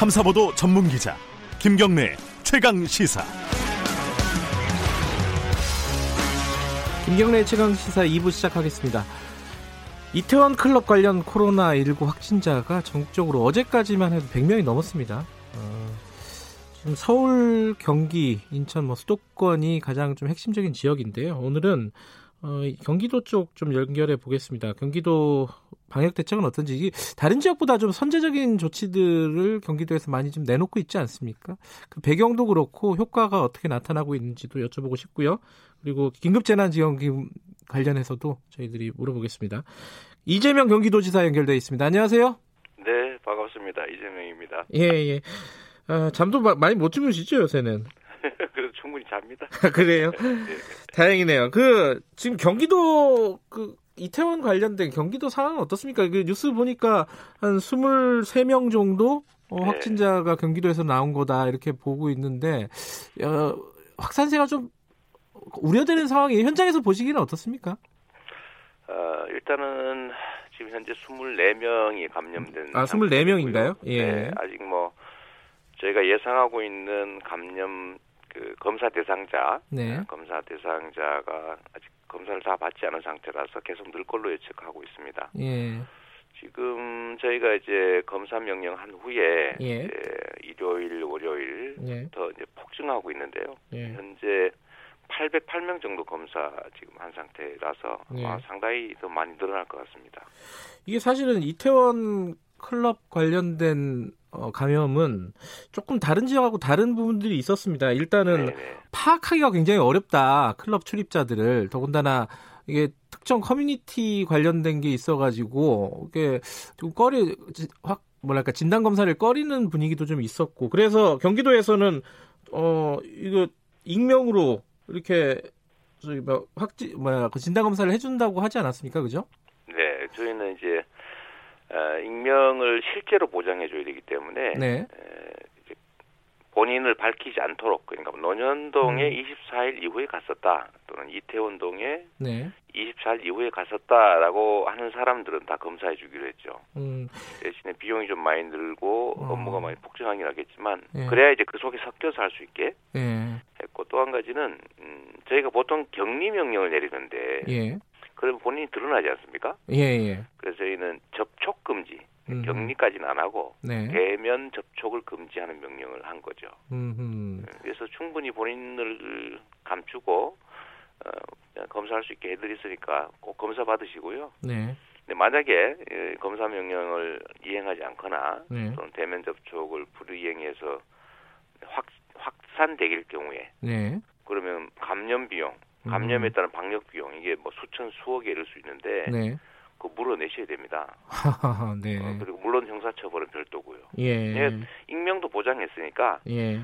탐사보도 전문 기자 김경래 최강 시사. 김경래 최강 시사 2부 시작하겠습니다. 이태원 클럽 관련 코로나19 확진자가 전국적으로 어제까지만 해도 100명이 넘었습니다. 어, 지금 서울, 경기, 인천, 뭐 수도권이 가장 좀 핵심적인 지역인데요. 오늘은 어, 경기도 쪽 좀 연결해 보겠습니다. 경기도 방역 대책은 어떤지 다른 지역보다 좀 선제적인 조치들을 경기도에서 많이 좀 내놓고 있지 않습니까? 그 배경도 그렇고 효과가 어떻게 나타나고 있는지도 여쭤보고 싶고요. 그리고 긴급재난지원금 관련해서도 저희들이 물어보겠습니다. 이재명 경기도지사 연결돼 있습니다. 안녕하세요. 네, 반갑습니다. 이재명입니다. 예, 예. 아, 잠도 많이 못 주무시죠, 요새는? 잡니다. 그래요? 네, 네. 다행이네요. 그, 지금 경기도, 그, 이태원 관련된 경기도 상황은 어떻습니까? 그 뉴스 보니까 한 23명 정도 어, 네. 확진자가 경기도에서 나온 거다 이렇게 보고 있는데 어, 확산세가 좀 우려되는 상황이 현장에서 보시기는 어떻습니까? 어, 일단은 지금 현재 24명이 감염된 아, 24명인가요? 예. 네, 아직 뭐 저희가 예상하고 있는 감염 그 검사 대상자, 네. 검사 대상자가 아직 검사를 다 받지 않은 상태라서 계속 늘 걸로 예측하고 있습니다. 예. 지금 저희가 이제 검사 명령한 후에 예. 이제 일요일, 월요일 예. 더 이제 폭증하고 있는데요. 예. 현재 808명 정도 검사 지금 한 상태라서 예. 아, 상당히 더 많이 늘어날 것 같습니다. 이게 사실은 이태원 클럽 관련된 어, 감염은 조금 다른 지역하고 다른 부분들이 있었습니다. 일단은 네네. 파악하기가 굉장히 어렵다. 클럽 출입자들을 더군다나 이게 특정 커뮤니티 관련된 게 있어가지고 이게 좀 꺼리 확 뭐랄까 진단 검사를 꺼리는 분위기도 좀 있었고 그래서 경기도에서는 어 이거 익명으로 이렇게 저기 뭐 확지 뭐야 그 진단 검사를 해준다고 하지 않았습니까, 그죠? 네, 저희는 이제 어, 익명을 실제로 보장해줘야 되기 때문에 네. 에, 본인을 밝히지 않도록 그러니까 노년동에 음. 24일 이후에 갔었다 또는 이태원동에 네. 24일 이후에 갔었다라고 하는 사람들은 다 검사해 주기로 했죠. 음. 대신에 비용이 좀 많이 늘고 어. 업무가 많이 폭증하긴 하겠지만 예. 그래야 이제 그 속에 섞여서 할 수 있게 예. 했고 또 한 가지는 음, 저희가 보통 격리 명령을 내리는데 예. 그러면 본인이 드러나지 않습니까? 예, 예. 그래서 저희는 접촉 금지, 음. 격리까지는 안 하고 네. 대면 접촉을 금지하는 명령을 한 거죠. 음흠. 그래서 충분히 본인을 감추고 어, 검사할 수 있게 해드렸으니까 꼭 검사 받으시고요. 네. 근데 만약에 예, 검사 명령을 이행하지 않거나 네. 또는 대면 접촉을 불이행해서 확 확산되길 경우에 네. 그러면 감염 비용 감염에 음. 따른 방역 비용 이게 뭐 수천 수억에 이를 수 있는데 네. 그 물어내셔야 됩니다. 네. 어, 그리고 물론 형사처벌은 별도고요. 예. 예. 익명도 보장했으니까 예. 에,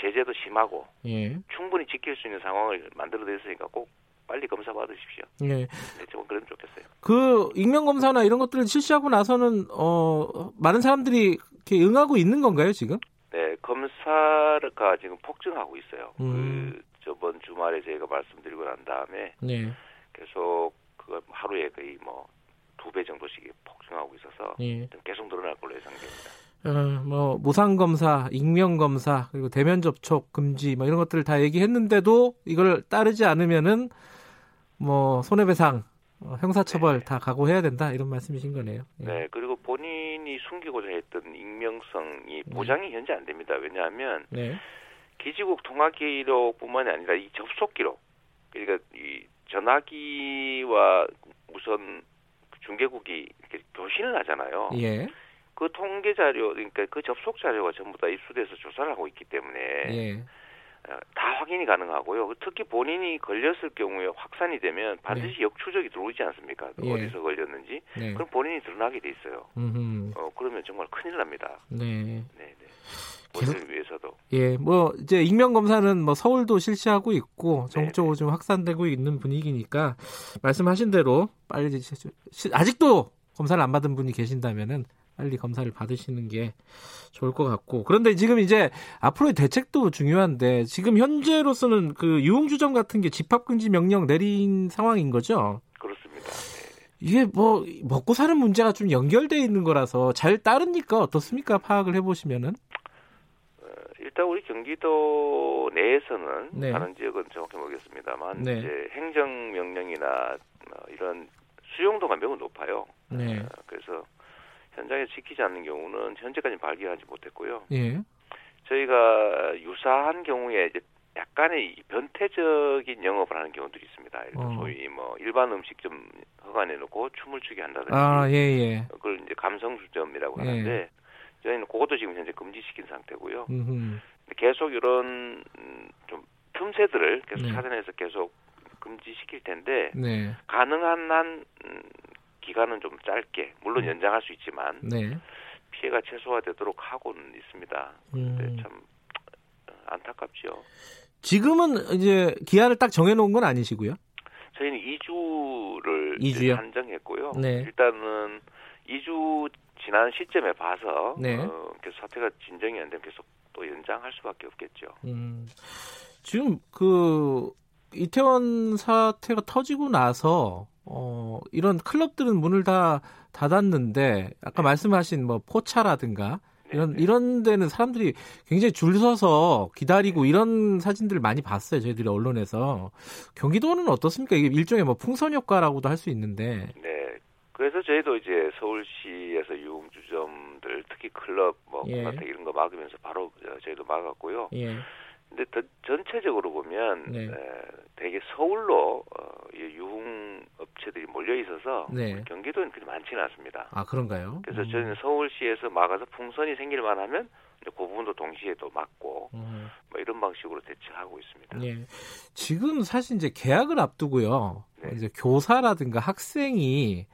제재도 심하고 예. 충분히 지킬 수 있는 상황을 만들어냈으니까 꼭 빨리 검사 받으십시오. 예. 네, 좀 그러면 좋겠어요. 그 익명 검사나 이런 것들을 실시하고 나서는 어 많은 사람들이 이렇게 응하고 있는 건가요 지금? 네, 검사가 지금 폭증하고 있어요. 음. 그 저번 주말에 저희가 말씀드리고 난 다음에 네. 계속 그 하루에 거의 뭐 두 배 정도씩 폭증하고 있어서 네. 계속 늘어날 걸로 예상됩니다. 어, 뭐 무상 검사, 익명 검사 그리고 대면 접촉 금지 뭐 이런 것들을 다 얘기했는데도 이걸 따르지 않으면은 뭐 손해배상, 어, 형사처벌 네. 다 각오해야 된다 이런 말씀이신 거네요. 예. 네, 그리고 본인이 숨기고자 했던 익명성이 네. 보장이 현재 안 됩니다. 왜냐하면 네. 기지국 통화 기록뿐만이 아니라 이 접속 기록 그러니까 이 전화기와 우선 중개국이 이렇게 교신을 하잖아요. 예. 그 통계 자료 그러니까 그 접속 자료가 전부 다 입수돼서 조사를 하고 있기 때문에 예. 어, 다 확인이 가능하고요. 특히 본인이 걸렸을 경우에 확산이 되면 반드시 네. 역추적이 들어오지 않습니까? 예. 어디서 걸렸는지. 네. 그럼 본인이 드러나게 돼 있어요. 어, 그러면 정말 큰일 납니다. 네. 네, 네. 본인을 위해서도. 예, 뭐 이제 익명 검사는 뭐 서울도 실시하고 있고 전국적으로 좀 확산되고 있는 분위기니까 말씀하신 대로 빨리 아직도 검사를 안 받은 분이 계신다면은 빨리 검사를 받으시는 게 좋을 것 같고 그런데 지금 이제 앞으로의 대책도 중요한데 지금 현재로서는 그 유흥주점 같은 게 집합금지 명령 내린 상황인 거죠? 그렇습니다. 네. 이게 뭐 먹고 사는 문제가 좀 연결돼 있는 거라서 잘 따릅니까? 어떻습니까? 파악을 해보시면은. 어, 일단 우리 경기도 내에서는 네. 다른 지역은 정확히 모르겠습니다만 네. 이제 행정 명령이나 어, 이런 수용도가 매우 높아요. 네. 어, 그래서 현장에 지키지 않는 경우는 현재까지 발견하지 못했고요. 예. 저희가 유사한 경우에 이제 약간의 변태적인 영업을 하는 경우들이 있습니다. 어. 소위 뭐 일반 음식점 허가내 놓고 춤을 추게 한다든지. 아, 예, 예. 그걸 이제 감성주점이라고 예. 하는데 저희는 그것도 지금 현재 금지시킨 상태고요. 음흠. 계속 이런 좀 틈새들을 계속 네. 찾아내서 계속 금지시킬 텐데 네. 가능한 한 음, 기간은 좀 짧게 물론 음. 연장할 수 있지만 네. 피해가 최소화되도록 하고는 있습니다. 근데 음. 참 어, 안타깝죠. 지금은 이제 기한을 딱 정해놓은 건 아니시고요? 저희는 2주를 2주요? 한정했고요. 네. 일단은 2주 지난 시점에 봐서 네. 어, 계속 사태가 진정이 안 되면 계속 또 연장할 수밖에 없겠죠. 음, 지금 그 이태원 사태가 터지고 나서 어, 이런 클럽들은 문을 다 닫았는데 아까 네. 말씀하신 뭐 포차라든가 이런 네. 이런 데는 사람들이 굉장히 줄 서서 기다리고 네. 이런 사진들을 많이 봤어요. 저희들이 언론에서 경기도는 어떻습니까? 이게 일종의 뭐 풍선 효과라고도 할 수 있는데. 네. 그래서 저희도 이제 서울시에서 유흥주점들 특히 클럽 뭐 예. 이런 거 막으면서 바로 저희도 막았고요. 예. 근데 더, 전체적으로 보면 네. 에, 되게 서울로 어, 유흥 업체들이 몰려 있어서 네. 경기도는 그리 많지는 않습니다. 아 그런가요? 그래서 음. 저희는 서울시에서 막아서 풍선이 생길 만하면 그 부분도 동시에 또 막고 음. 뭐 이런 방식으로 대처하고 있습니다. 네. 지금 사실 이제 계약을 앞두고요. 네. 이제 교사라든가 학생이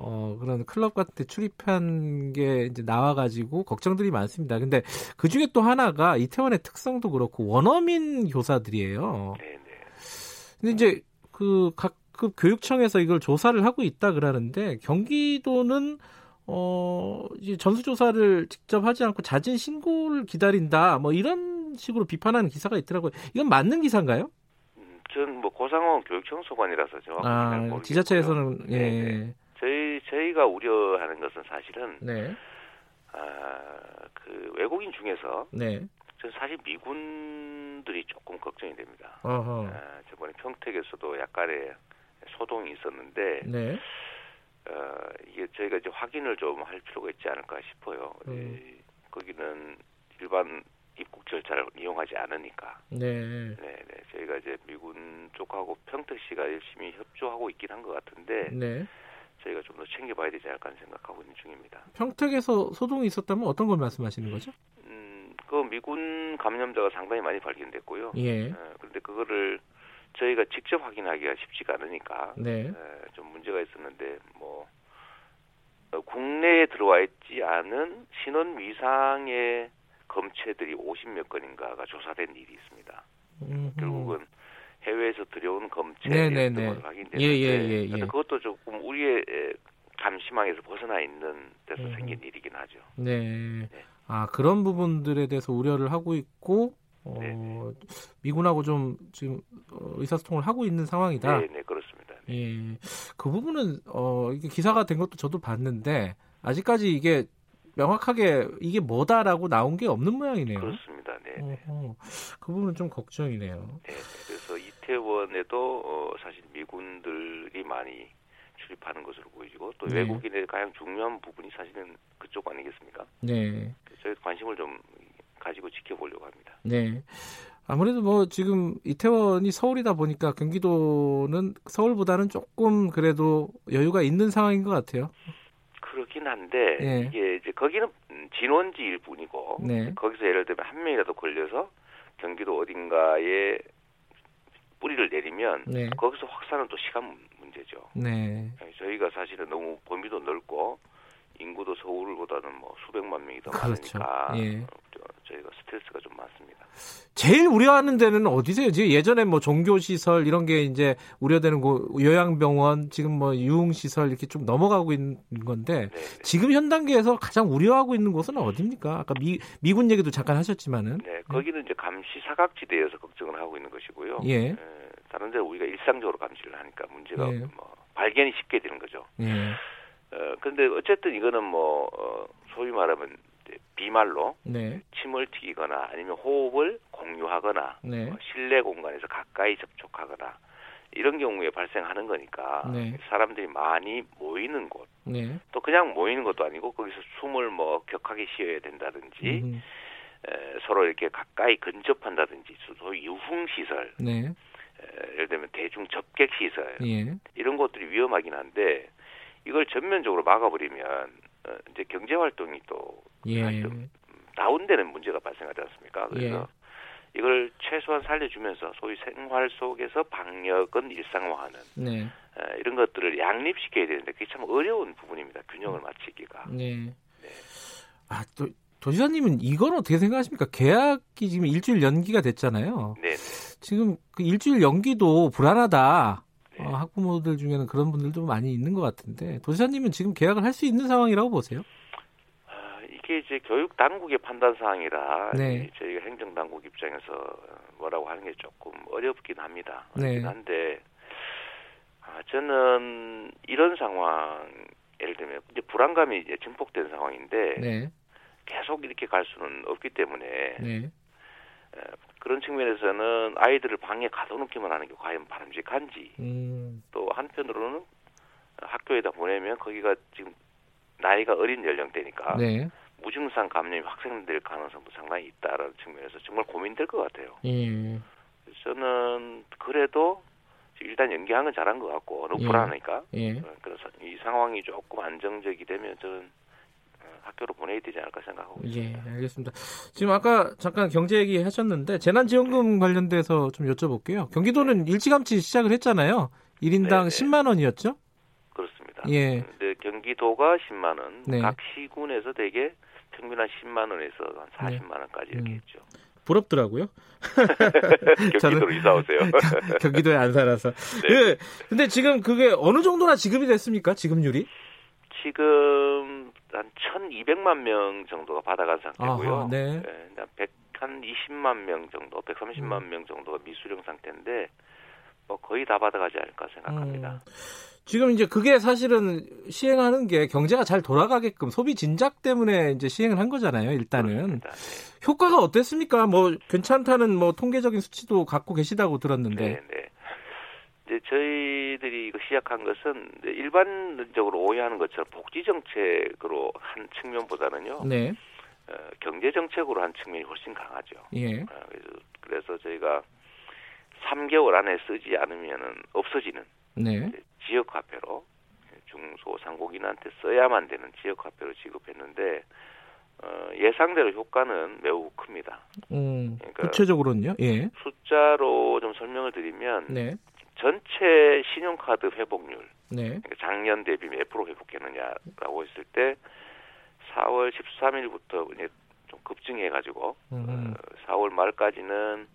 어, 그런 클럽 같은 데 출입한 게 이제 나와가지고 걱정들이 많습니다. 근데 그 중에 또 하나가 이태원의 특성도 그렇고 원어민 교사들이에요. 네네. 근데 이제 그 각급 교육청에서 이걸 조사를 하고 있다 그러는데 경기도는 어, 이제 전수조사를 직접 하지 않고 자진 신고를 기다린다. 뭐 이런 식으로 비판하는 기사가 있더라고요. 이건 맞는 기사인가요? 음, 전뭐 고상원 교육청 소관이라서 정확히 아, 지자체에서는 예. 네네. 저희 저희가 우려하는 것은 사실은 네. 아그 외국인 중에서 네. 전 사실 미군들이 조금 걱정이 됩니다. 어허. 아, 저번에 평택에서도 약간의 소동이 있었는데 네. 어, 이게 저희가 이제 확인을 좀 할 필요가 있지 않을까 싶어요. 음. 거기는 일반 입국 절차를 이용하지 않으니까. 네. 네, 네. 저희가 이제 미군 쪽하고 평택시가 열심히 협조하고 있긴 한 것 같은데. 네. 저희가 좀 더 챙겨봐야 되지 않을까 생각하고 있는 중입니다. 평택에서 소동이 있었다면 어떤 걸 말씀하시는 거죠? 음, 그 미군 감염자가 상당히 많이 발견됐고요. 예. 어, 그런데 그거를 저희가 직접 확인하기가 쉽지가 않으니까 네. 어, 좀 문제가 있었는데 뭐 어, 국내에 들어와 있지 않은 신원 위상의 검체들이 50몇 건인가가 조사된 일이 있습니다. 음흠. 해외에서 들여온 검체 네네네. 확인됐는데 예, 예, 예, 예. 그것도 조금 우리의 감시망에서 벗어나 있는 데서 음. 생긴 일이긴 하죠. 네. 네. 아 그런 부분들에 대해서 우려를 하고 있고 어, 미군하고 좀 지금 어, 의사소통을 하고 있는 상황이다. 네, 네 그렇습니다. 네. 예, 그 부분은 어, 이게 기사가 된 것도 저도 봤는데 아직까지 이게 명확하게 이게 뭐다라고 나온 게 없는 모양이네요. 그렇습니다. 네. 그 부분은 좀 걱정이네요. 네. 이태원에도 어, 사실 미군들이 많이 출입하는 것으로 보이고 또 네. 외국인의 가장 중요한 부분이 사실은 그쪽 아니겠습니까? 네. 저희 관심을 좀 가지고 지켜보려고 합니다. 네. 아무래도 뭐 지금 이태원이 서울이다 보니까 경기도는 서울보다는 조금 그래도 여유가 있는 상황인 것 같아요. 그렇긴 한데 네. 이게 이제 거기는 진원지일 뿐이고 네. 거기서 예를 들면 한 명이라도 걸려서 경기도 어딘가에 뿌리를 내리면 네. 거기서 확산은 또 시간 문제죠. 네. 네. 저희가 사실은 너무 범위도 넓고 인구도 서울보다는 뭐 수백만 명이 더 그렇죠. 많으니까 예. 저희가 스트레스가 좀 많습니다. 제일 우려하는 데는 어디세요? 지금 예전에 뭐 종교 시설 이런 게 이제 우려되는 거 요양병원 지금 뭐 유흥 시설 이렇게 좀 넘어가고 있는 건데 네네. 네. 지금 현 단계에서 가장 우려하고 있는 곳은 어디입니까? 아까 미 미군 얘기도 잠깐 하셨지만은 네 거기는 이제 감시 사각지대에서 걱정을 하고 있는 것이고요. 예. 에, 다른 데 우리가 일상적으로 감시를 하니까 문제가 예. 뭐 발견이 쉽게 되는 거죠. 예. 어, 근데 어쨌든 이거는 뭐, 어, 소위 말하면 비말로 네. 침을 튀기거나 아니면 호흡을 공유하거나 네. 뭐 실내 공간에서 가까이 접촉하거나 이런 경우에 발생하는 거니까 네. 사람들이 많이 모이는 곳, 네. 또 그냥 모이는 것도 아니고 거기서 숨을 뭐 격하게 쉬어야 된다든지 음. 에, 서로 이렇게 가까이 근접한다든지 소위 유흥 시설, 네. 에, 예를 들면 대중 접객 시설 예. 이런 것들이 위험하긴 한데 이걸 전면적으로 막아버리면 어, 이제 경제 활동이 또 예. 다운되는 문제가 발생하지 않습니까? 그래서 예. 이걸 최소한 살려주면서 소위 생활 속에서 방역은 일상화하는 네. 에, 이런 것들을 양립시켜야 되는데 그게 참 어려운 부분입니다. 균형을 맞추기가. 네. 네. 아, 또 도지사님은 이건 어떻게 생각하십니까? 계약이 지금 일주일 연기가 됐잖아요. 네. 네. 지금 그 일주일 연기도 불안하다. 네. 어, 학부모들 중에는 그런 분들도 많이 있는 것 같은데 도지사님은 지금 계약을 할 수 있는 상황이라고 보세요? 이게 이제 교육 당국의 판단 사항이라 네. 저희가 행정 당국 입장에서 뭐라고 하는 게 조금 어렵긴 합니다. 네. 한데 아, 저는 이런 상황 예를 들면 이제 불안감이 이제 증폭된 상황인데 네. 계속 이렇게 갈 수는 없기 때문에 네. 그런 측면에서는 아이들을 방에 가둬놓기만 하는 게 과연 바람직한지 음. 또 한편으로는 학교에다 보내면 거기가 지금 나이가 어린 연령대니까 네. 무증상 감염이 확산될 가능성도 상당히 있다라는 측면에서 정말 고민될 것 같아요. 예. 저는 그래도 일단 연기한 건 잘한 것 같고 너무 예. 불안하니까 예. 그래서 이 상황이 조금 안정적이 되면 저는 어, 학교로 보내야 되지 않을까 생각하고 예, 있습니다. 예, 알겠습니다. 지금 아까 잠깐 경제 얘기 하셨는데 재난지원금 네. 관련돼서 좀 여쭤볼게요. 경기도는 네. 일찌감치 시작을 했잖아요. 1인당 네, 10만 원이었죠? 그렇습니다. 예. 근데 경기도가 10만 원, 네. 각 시군에서 대개 평균 한 10만 원에서 한 40만 원까지 이렇게 음. 했죠. 부럽더라고요. 경기도로 이사 오세요. 경기도에 안 살아서. 네. 네. 근데 지금 그게 어느 정도나 지급이 됐습니까? 지급률이? 지금 한 1,200만 명 정도가 받아간 상태고요. 아하, 네. 네. 100, 한 20만 명 정도, 130만 음. 명 정도가 미수령 상태인데 뭐 거의 다 받아가지 않을까 생각합니다. 음. 지금 이제 그게 사실은 시행하는 게 경제가 잘 돌아가게끔 소비 진작 때문에 이제 시행을 한 거잖아요. 일단은. 네. 효과가 어땠습니까? 뭐 괜찮다는 뭐 통계적인 수치도 갖고 계시다고 들었는데. 네, 네. 이제 저희들이 이거 시작한 것은 일반적으로 오해하는 것처럼 복지 정책으로 한 측면보다는요. 네. 어, 경제 정책으로 한 측면이 훨씬 강하죠. 예. 어, 그래서, 그래서 저희가 3개월 안에 쓰지 않으면은 없어지는 네. 지역 화폐로 중소상공인한테 써야만 되는 지역 화폐로 지급했는데 어, 예상대로 효과는 매우 큽니다. 음, 그러니까 구체적으로는요? 예. 숫자로 좀 설명을 드리면 네. 전체 신용카드 회복률 네. 그러니까 작년 대비 몇 프로 회복했느냐라고 했을 때 4월 13일부터 이제 좀 급증해가지고 음. 어, 4월 말까지는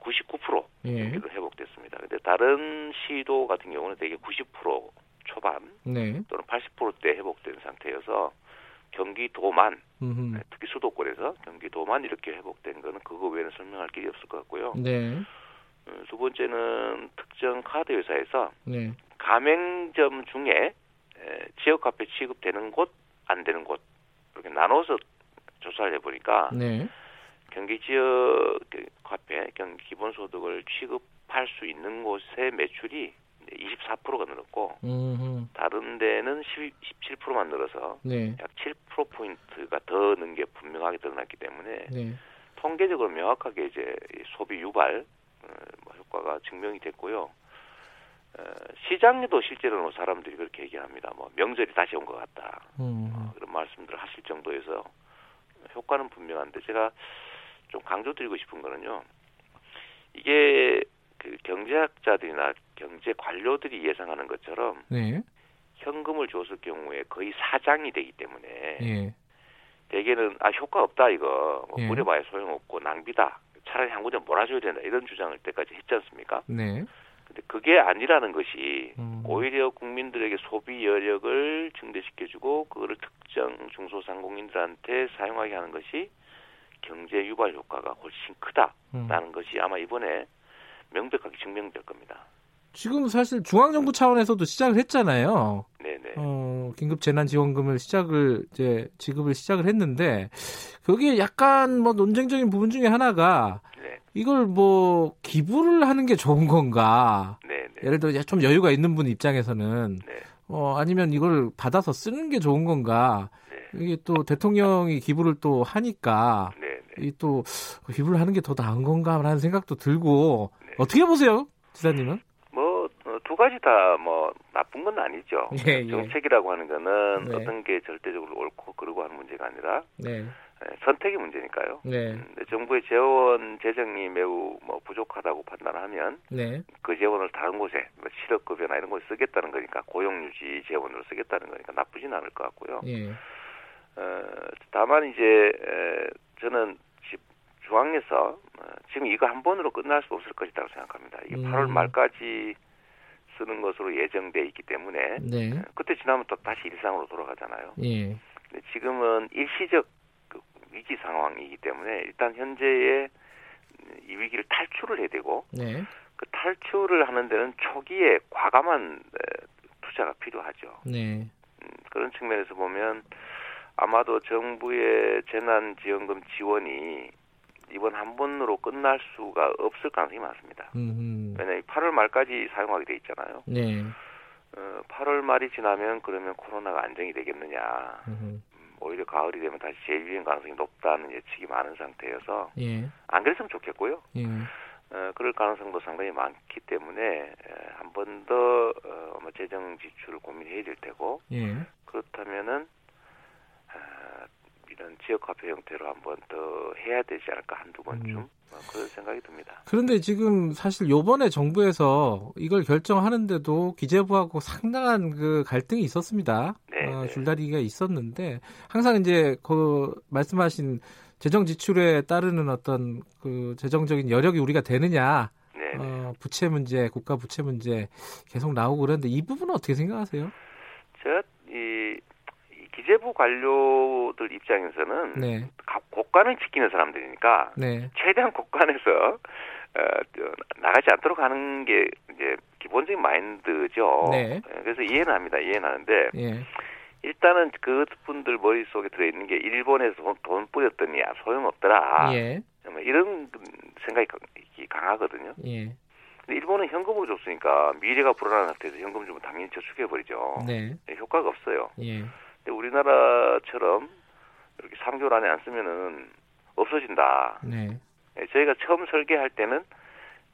99% 예. 회복됐습니다. 근데 다른 시도 같은 경우는 대개 90% 초반 네. 또는 80%대 회복된 상태여서 경기도만 음흠. 네, 특히 수도권에서 경기도만 이렇게 회복된 거는 그거 외에는 설명할 길이 없을 것 같고요. 네. 어, 두 번째는 특정 카드 회사에서 네. 가맹점 중에 지역 화폐 취급되는 곳, 안 되는 곳 이렇게 나눠서 조사를 해보니까 네. 경기 지역 화폐, 경기 기본소득을 취급할 수 있는 곳의 매출이 24%가 늘었고 음흠. 다른 데는 17%만 늘어서 네. 약7% 포인트가 더 는 게 분명하게 드러났기 때문에 네. 통계적으로 명확하게 이제 소비 유발 효과가 증명이 됐고요. 어, 시장에도 실제로는 사람들이 그렇게 얘기합니다. 뭐 명절이 다시 온 것 같다. 음. 어, 그런 말씀들을 하실 정도에서 효과는 분명한데 제가 좀 강조드리고 싶은 거는요. 이게 그 경제학자들이나 경제 관료들이 예상하는 것처럼 네. 현금을 줬을 경우에 거의 사장이 되기 때문에 예. 대개는 아 효과 없다 이거 뭐 예. 무려봐야 소용없고 낭비다 차라리 한 군데 몰아줘야 된다 이런 주장을 때까지 했지 않습니까? 네. 근데 그게 아니라는 것이 음. 오히려 국민들에게 소비 여력을 증대시켜주고 그거를 특정 중소상공인들한테 사용하게 하는 것이 경제 유발 효과가 훨씬 크다라는 음. 것이 아마 이번에 명백하게 증명될 겁니다. 지금 사실 중앙정부 차원에서도 시작을 했잖아요. 네네. 어, 긴급 재난지원금을 시작을 이제 지급을 시작을 했는데 거기에 약간 뭐 논쟁적인 부분 중에 하나가 네. 이걸 뭐 기부를 하는 게 좋은 건가? 네네. 예를 들어 좀 여유가 있는 분 입장에서는 네. 어 아니면 이걸 받아서 쓰는 게 좋은 건가? 네. 이게 또 대통령이 기부를 또 하니까 네, 이또 기부를 하는 게 더 나은 건가라는 생각도 들고 어떻게 보세요, 지사님은? 두 가지 다 뭐 나쁜 건 아니죠. 예, 예. 정책이라고 하는 거는 네. 어떤 게 절대적으로 옳고 그르고 하는 문제가 아니라 네. 네, 선택의 문제니까요. 네. 음, 정부의 재원 재정이 매우 뭐 부족하다고 판단하면 네. 그 재원을 다른 곳에 뭐 실업급여나 이런 곳에 쓰겠다는 거니까 고용유지 재원으로 쓰겠다는 거니까 나쁘진 않을 것 같고요. 예. 어, 다만 이제 에, 저는 중앙에서 어, 지금 이거 한 번으로 끝날 수 없을 것이라고 생각합니다. 이게 음. 8월 말까지 쓰는 것으로 예정돼 있기 때문에 네. 어, 그때 지나면 또 다시 일상으로 돌아가잖아요. 예. 근데 지금은 일시적 그 위기 상황이기 때문에 일단 현재의 이 위기를 탈출을 해야 되고 네. 그 탈출을 하는 데는 초기에 과감한 투자가 필요하죠. 네. 음, 그런 측면에서 보면 아마도 정부의 재난지원금 지원이 이번 한 번으로 끝날 수가 없을 가능성이 많습니다. 왜냐하면 8월 말까지 사용하게 돼 있잖아요. 네. 어, 8월 말이 지나면 그러면 코로나가 안정이 되겠느냐. 음, 오히려 가을이 되면 다시 재유행 가능성이 높다는 예측이 많은 상태여서 예. 안 그랬으면 좋겠고요. 예. 어, 그럴 가능성도 상당히 많기 때문에 한 번더 어, 뭐 재정 지출을 고민해야 될 테고 예. 그렇다면은 이런 지역화폐 형태로 한번 더 해야 되지 않을까 한두 번쯤 음. 뭐 그런 생각이 듭니다. 그런데 지금 사실 요번에 정부에서 이걸 결정하는데도 기재부하고 상당한 그 갈등이 있었습니다. 네, 어, 네. 줄다리기가 있었는데 항상 이제 그 말씀하신 재정 지출에 따르는 어떤 그 재정적인 여력이 우리가 되느냐 네, 네. 어, 부채 문제, 국가 부채 문제 계속 나오고 그러는데 이 부분은 어떻게 생각하세요? 제가 이 기재부 관료들 입장에서는 네. 국간을 지키는 사람들이니까 네. 최대한 국간에서 어, 나가지 않도록 하는 게 이제 기본적인 마인드죠. 네. 예, 그래서 이해는 합니다. 이해는 하는데 예. 일단은 그 분들 머릿속에 들어있는 게 일본에서 돈, 돈 뿌렸더니 야, 소용없더라. 예. 이런 생각이 강하거든요. 예. 근데 일본은 현금으로 줬으니까 미래가 불안한 상태에서 현금 주면 당연히 저축해버리죠. 네. 예, 효과가 없어요. 예. 근데 우리나라처럼 이렇게 3개월 안에 안 쓰면은 없어진다. 네. 예, 저희가 처음 설계할 때는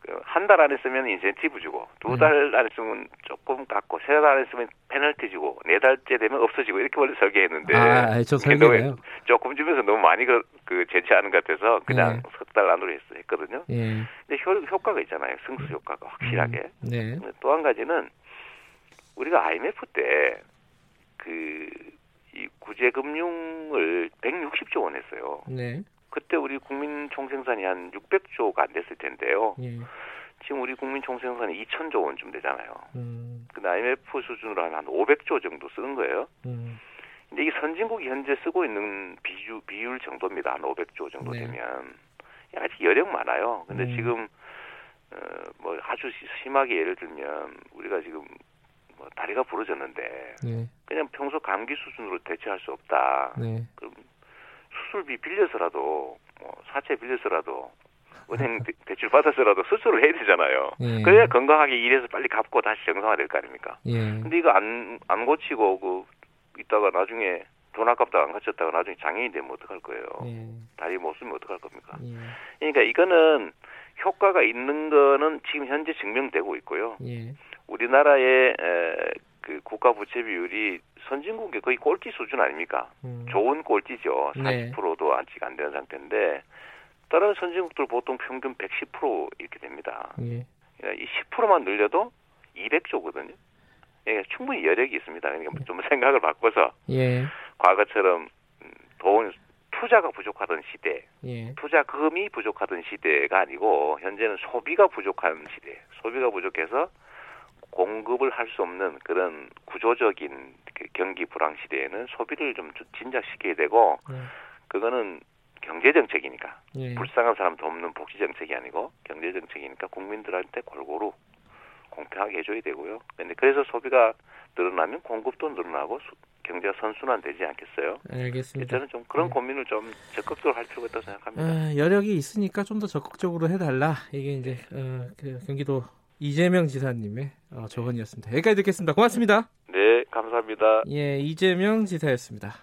그 한달 안에 쓰면 인센티브 주고 두달 네. 안에 쓰면 조금 깎고 세 달 안에 쓰면 페널티 주고 네 달째 되면 없어지고 이렇게 원래 설계했는데 아, 저 설계요. 조금 주면서 너무 많이 그, 그 제치하는 것 같아서 그냥 네. 석달 안으로 했, 했거든요. 예. 근데 효, 효과가 있잖아요. 승수 효과가 확실하게. 음, 네. 또 한 가지는 우리가 IMF 때그 이 구제금융을 160조 원 했어요. 네. 그때 우리 국민 총생산이 한 600조가 안 됐을 텐데요. 예. 지금 우리 국민 총생산이 2천조 원쯤 되잖아요. 음. 근데 IMF 수준으로 하면 한 500조 정도 쓰는 거예요. 음. 근데 이게 선진국이 현재 쓰고 있는 비유, 비율 정도입니다. 한 500조 정도 네. 되면. 아직 여력 많아요. 근데 음. 지금, 어, 뭐 아주 심하게 예를 들면 우리가 지금 뭐 다리가 부러졌는데 네. 그냥 평소 감기 수준으로 대처할 수 없다. 네. 그럼 수술비 빌려서라도 뭐 사채 빌려서라도 은행 대출 받아서라도 수술을 해야 되잖아요. 예. 그래야 건강하게 일해서 빨리 갚고 다시 정상화 될 거 아닙니까? 예. 근데 이거 안, 안 고치고, 그, 있다가 나중에 돈 아깝다가 안 고쳤다가 나중에 장애인 되면 어떡할 거예요? 예. 다리 못 쓰면 어떡할 겁니까? 예. 그러니까 이거는 효과가 있는 거는 지금 현재 증명되고 있고요. 예. 우리나라의 에, 그 국가 부채 비율이 선진국의 거의 꼴찌 수준 아닙니까? 음. 좋은 꼴찌죠. 40%도 아직 안 되는 상태인데 다른 선진국들 보통 평균 110% 이렇게 됩니다. 예. 그러니까 이 10%만 늘려도 200조거든요. 예, 충분히 여력이 있습니다. 그러니까 예. 좀 생각을 바꿔서 예. 과거처럼 음, 돈 투자가 부족하던 시대, 예. 투자금이 부족하던 시대가 아니고 현재는 소비가 부족한 시대. 소비가 부족해서 공급을 할 수 없는 그런 구조적인 그 경기 불황 시대에는 소비를 좀 진작시켜야 되고 네. 그거는 경제 정책이니까 예. 불쌍한 사람 돕는 복지 정책이 아니고 경제 정책이니까 국민들한테 골고루 공평하게 해줘야 되고요. 근데 그래서 소비가 늘어나면 공급도 늘어나고 경제 선순환 되지 않겠어요? 네, 알겠습니다. 저는 좀 그런 네. 고민을 좀 적극적으로 할 필요가 있다고 생각합니다. 어, 여력이 있으니까 좀 더 적극적으로 해달라. 이게 이제 어, 그 경기도 이재명 지사님의 어, 조언이었습니다. 여기까지 듣겠습니다. 고맙습니다. 네, 감사합니다. 예, 이재명 지사였습니다.